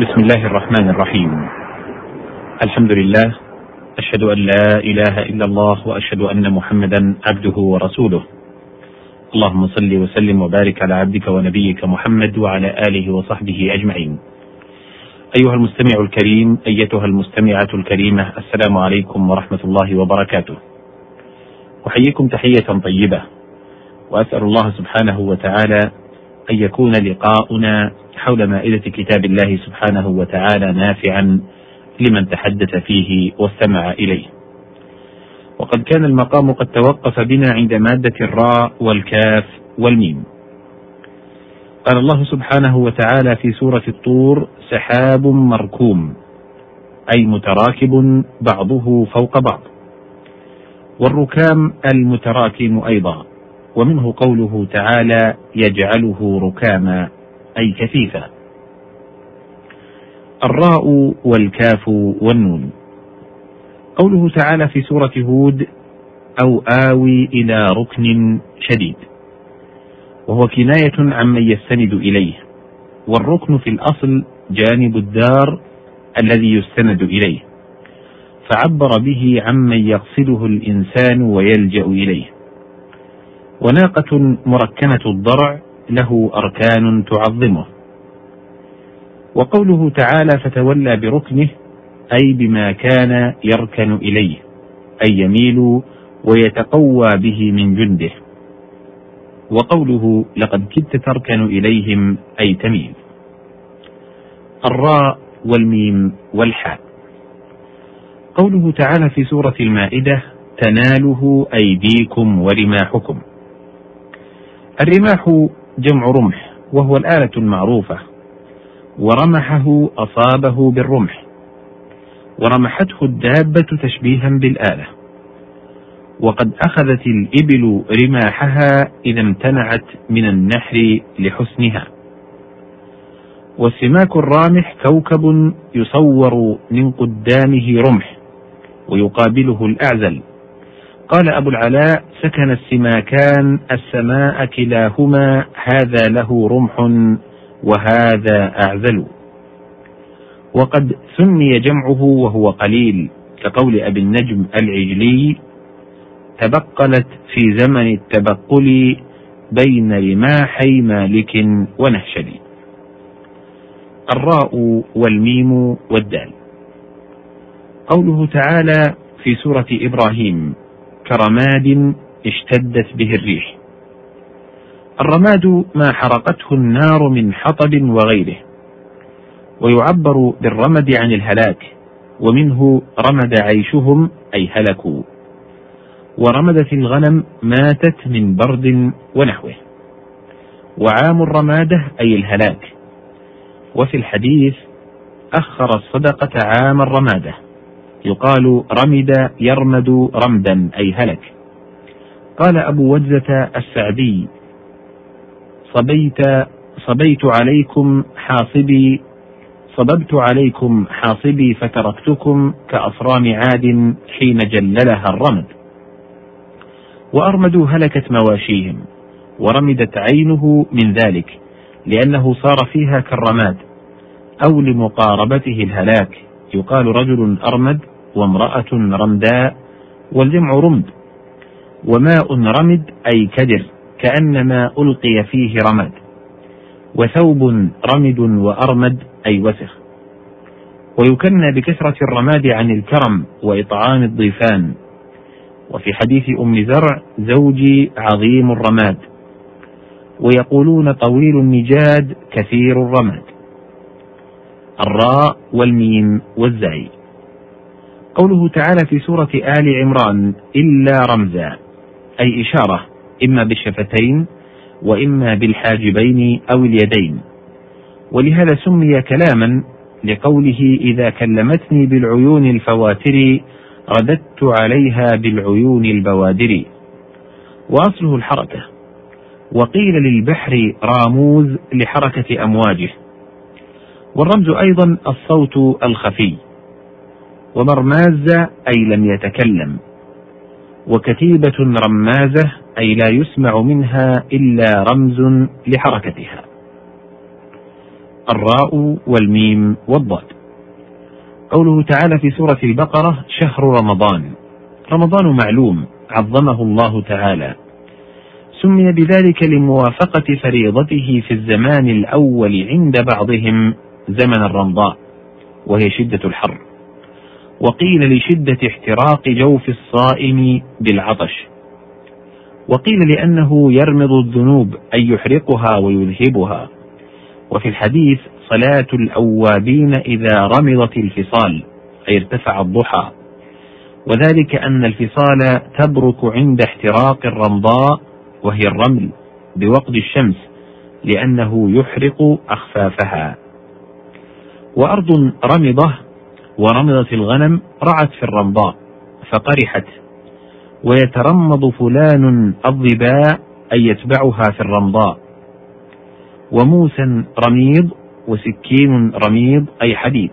بسم الله الرحمن الرحيم الحمد لله اشهد ان لا اله الا الله واشهد ان محمدا عبده ورسوله اللهم صل وسلم وبارك على عبدك ونبيك محمد وعلى اله وصحبه اجمعين ايها المستمع الكريم ايتها المستمعه الكريمه السلام عليكم ورحمه الله وبركاته احييكم تحيه طيبه واسال الله سبحانه وتعالى ان يكون لقاؤنا حول مائدة كتاب الله سبحانه وتعالى نافعا لمن تحدث فيه واستمع إليه. وقد كان المقام قد توقف بنا عند مادة الراء والكاف والميم. قال الله سبحانه وتعالى في سورة الطور: سحاب مركوم أي متراكب بعضه فوق بعض. والركام المتراكم أيضا، ومنه قوله تعالى: يجعله ركاما أي كثيفا الراء والكاف والنون. قوله تعالى في سورة هود أو آوي إلى ركن شديد. وهو كناية عمن يستند إليه. والركن في الأصل جانب الدار الذي يستند إليه. فعبر به عمن يقصده الإنسان ويلجأ إليه. وناقة مركنة الضرع له أركان تعظمه. وقوله تعالى فتولى بركنه أي بما كان يركن إليه أي يميل ويتقوى به من جنده. وقوله لقد كدت تركن إليهم أي تميل. الراء والميم والحاء. قوله تعالى في سورة المائدة تناله أيديكم ورماحكم الرماح جمع رمح وهو الآلة المعروفة. ورمحه أصابه بالرمح. ورمحته الدابة تشبيها بالآلة. وقد أخذت الإبل رماحها إذا امتنعت من النحر لحسنها. والسماك الرامح كوكب يصور من قدامه رمح ويقابله الأعزل. قال أبو العلاء سكن السماكان السماء كلاهما هذا له رمح وهذا أعزل وقد سمي جمعه وهو قليل كقول أبي النجم العجلي تبقلت في زمن التبقل بين رماحي مالك ونهشلي. الراء والميم والدال. قوله تعالى في سورة إبراهيم كرماد اشتدت به الريح. الرماد ما حرقته النار من حطب وغيره. ويعبر بالرمد عن الهلاك ومنه رمد عيشهم أي هلكوا. ورمدت الغنم ماتت من برد ونحوه. وعام الرمادة أي الهلاك. وفي الحديث أخر الصدقة عام الرمادة. يقال رمد يرمد رمدا أي هلك. قال أبو وجزة السعدي صبيت صبيت عليكم حاصبي صببت عليكم حاصبي فتركتكم كأصرام عاد حين جللها الرمد. وأرمدوا هلكت مواشيهم ورمدت عينه من ذلك لأنه صار فيها كالرماد أو لمقاربته الهلاك. يقال رجل أرمد وامرأة رمداء والجمع رمد وماء رمد أي كدر كأنما ألقي فيه رماد وثوب رمد وأرمد أي وسخ ويكنى بكثرة الرماد عن الكرم وإطعام الضيفان وفي حديث أم زرع زوجي عظيم الرماد ويقولون طويل النجاد كثير الرماد الراء والميم والزاي قوله تعالى في سورة آل عمران إلا رمزا أي إشارة إما بالشفتين وإما بالحاجبين أو اليدين. ولهذا سمي كلاما لقوله إذا كلمتني بالعيون الفواتر رددت عليها بالعيون البوادر. وأصله الحركة. وقيل للبحر راموز لحركة أمواجه. والرمز أيضا الصوت الخفي. ومرمازة أي لم يتكلم وكتيبة رمازة أي لا يسمع منها إلا رمز لحركتها. الراء والميم والضاد. قوله تعالى في سورة البقرة شهر رمضان. رمضان معلوم عظمه الله تعالى. سمي بذلك لموافقة فريضته في الزمان الأول عند بعضهم زمن الرمضاء وهي شدة الحر. وقيل لشدة احتراق جوف الصائم بالعطش. وقيل لأنه يرمض الذنوب أي يحرقها ويذهبها. وفي الحديث صلاة الأوابين إذا رمضت الفصال أي ارتفع الضحى. وذلك أن الفصال تبرك عند احتراق الرمضاء وهي الرمل بوقد الشمس لأنه يحرق أخفافها. وأرض رمضة ورمضت الغنم رعت في الرمضاء فقرحت. ويترمض فلان الظباء أي يتبعها في الرمضاء. وموسى رميض وسكين رميض أي حديد.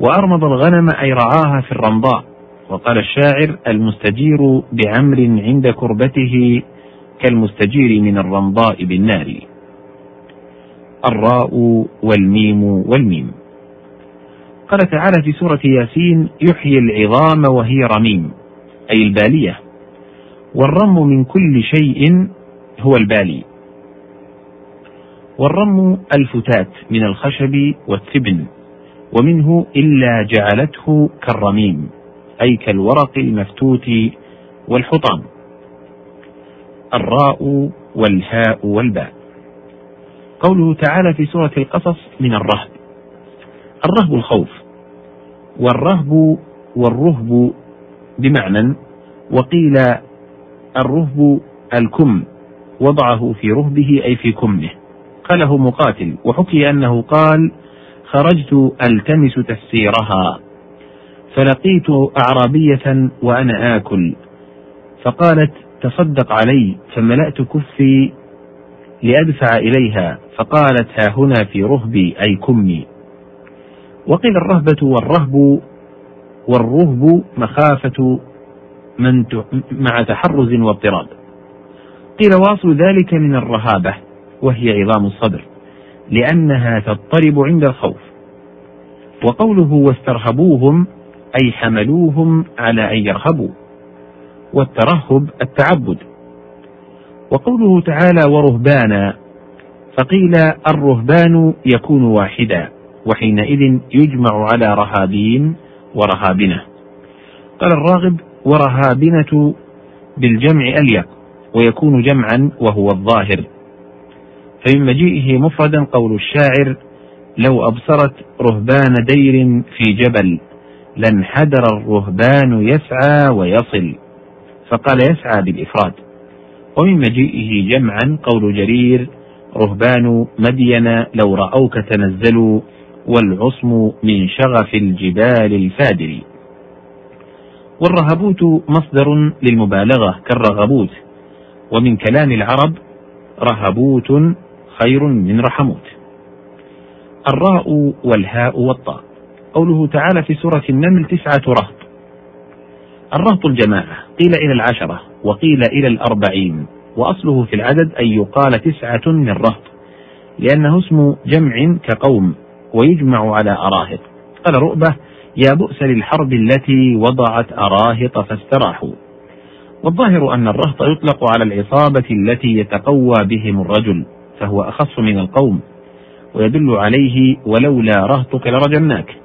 وأرمض الغنم أي رعاها في الرمضاء. وقال الشاعر المستجير بعمر عند كربته كالمستجير من الرمضاء بالنار. الراء والميم والميم. قال تعالى في سورة ياسين يحيي العظام وهي رميم. أي البالية. والرم من كل شيء هو البالي. والرم الفتات من الخشب والتبن ومنه إلا جعلته كالرميم أي كالورق المفتوت والحطام. الراء والهاء والباء. قوله تعالى في سورة القصص من الرهب. الرهب الخوف والرهب والرهب بمعنى وقيل الرهب الكم وضعه في رهبه أي في كمه قاله مقاتل وحكي أنه قال خرجت ألتمس تفسيرها فلقيت أعرابية وأنا آكل فقالت تصدق علي فملأت كفي لأدفع إليها فقالت ها هنا في رهبي أي كمي وقيل الرهبة والرهب والرهب مخافة من مع تحرز واضطراب. قيل واصل ذلك من الرهابة وهي عظام الصدر لأنها تضطرب عند الخوف. وقوله واسترهبوهم أي حملوهم على أن يرهبوا. والترهب التعبد. وقوله تعالى ورهبانا فقيل الرهبان يكون واحدا. وحينئذ يجمع على رهابين ورهابنة. قال الراغب ورهابنة بالجمع أليق ويكون جمعا وهو الظاهر. فمن مجيئه مفردا قول الشاعر لو أبصرت رهبان دير في جبل لانحدر الرهبان يسعى ويصل. فقال يسعى بالإفراد. ومن مجيئه جمعا قول جرير رهبان مدين لو رأوك تنزلوا والعصم من شغف الجبال الفادر. والرهبوت مصدر للمبالغة كالرغبوت ومن كلام العرب رهبوت خير من رحموت. الراء والهاء والطاء. قوله تعالى في سورة النمل تسعة رهط. الرهط الجماعة قيل إلى العشرة وقيل إلى الأربعين وأصله في العدد أن يقال تسعة من رهط لأنه اسم جمع كقوم. ويجمع على أراهط. قال رؤبة يا بؤس للحرب التي وضعت أراهط فاستراحوا. والظاهر أن الرهط يطلق على العصابة التي يتقوى بهم الرجل فهو أخص من القوم ويدل عليه ولولا رهطك لرجمناك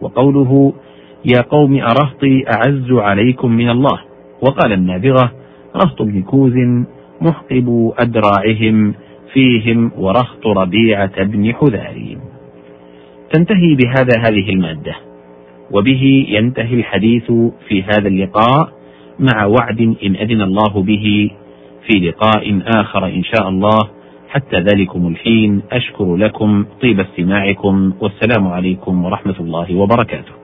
وقوله يا قوم أرهطي أعز عليكم من الله. وقال النابغة رهط بن كوز محقب أدراعهم فيهم ورهط ربيعة بن حذاري تنتهي بهذا هذه المادة وبه ينتهي الحديث في هذا اللقاء مع وعد إن أذن الله به في لقاء آخر إن شاء الله. حتى ذلكم الحين أشكر لكم طيب استماعكم والسلام عليكم ورحمة الله وبركاته.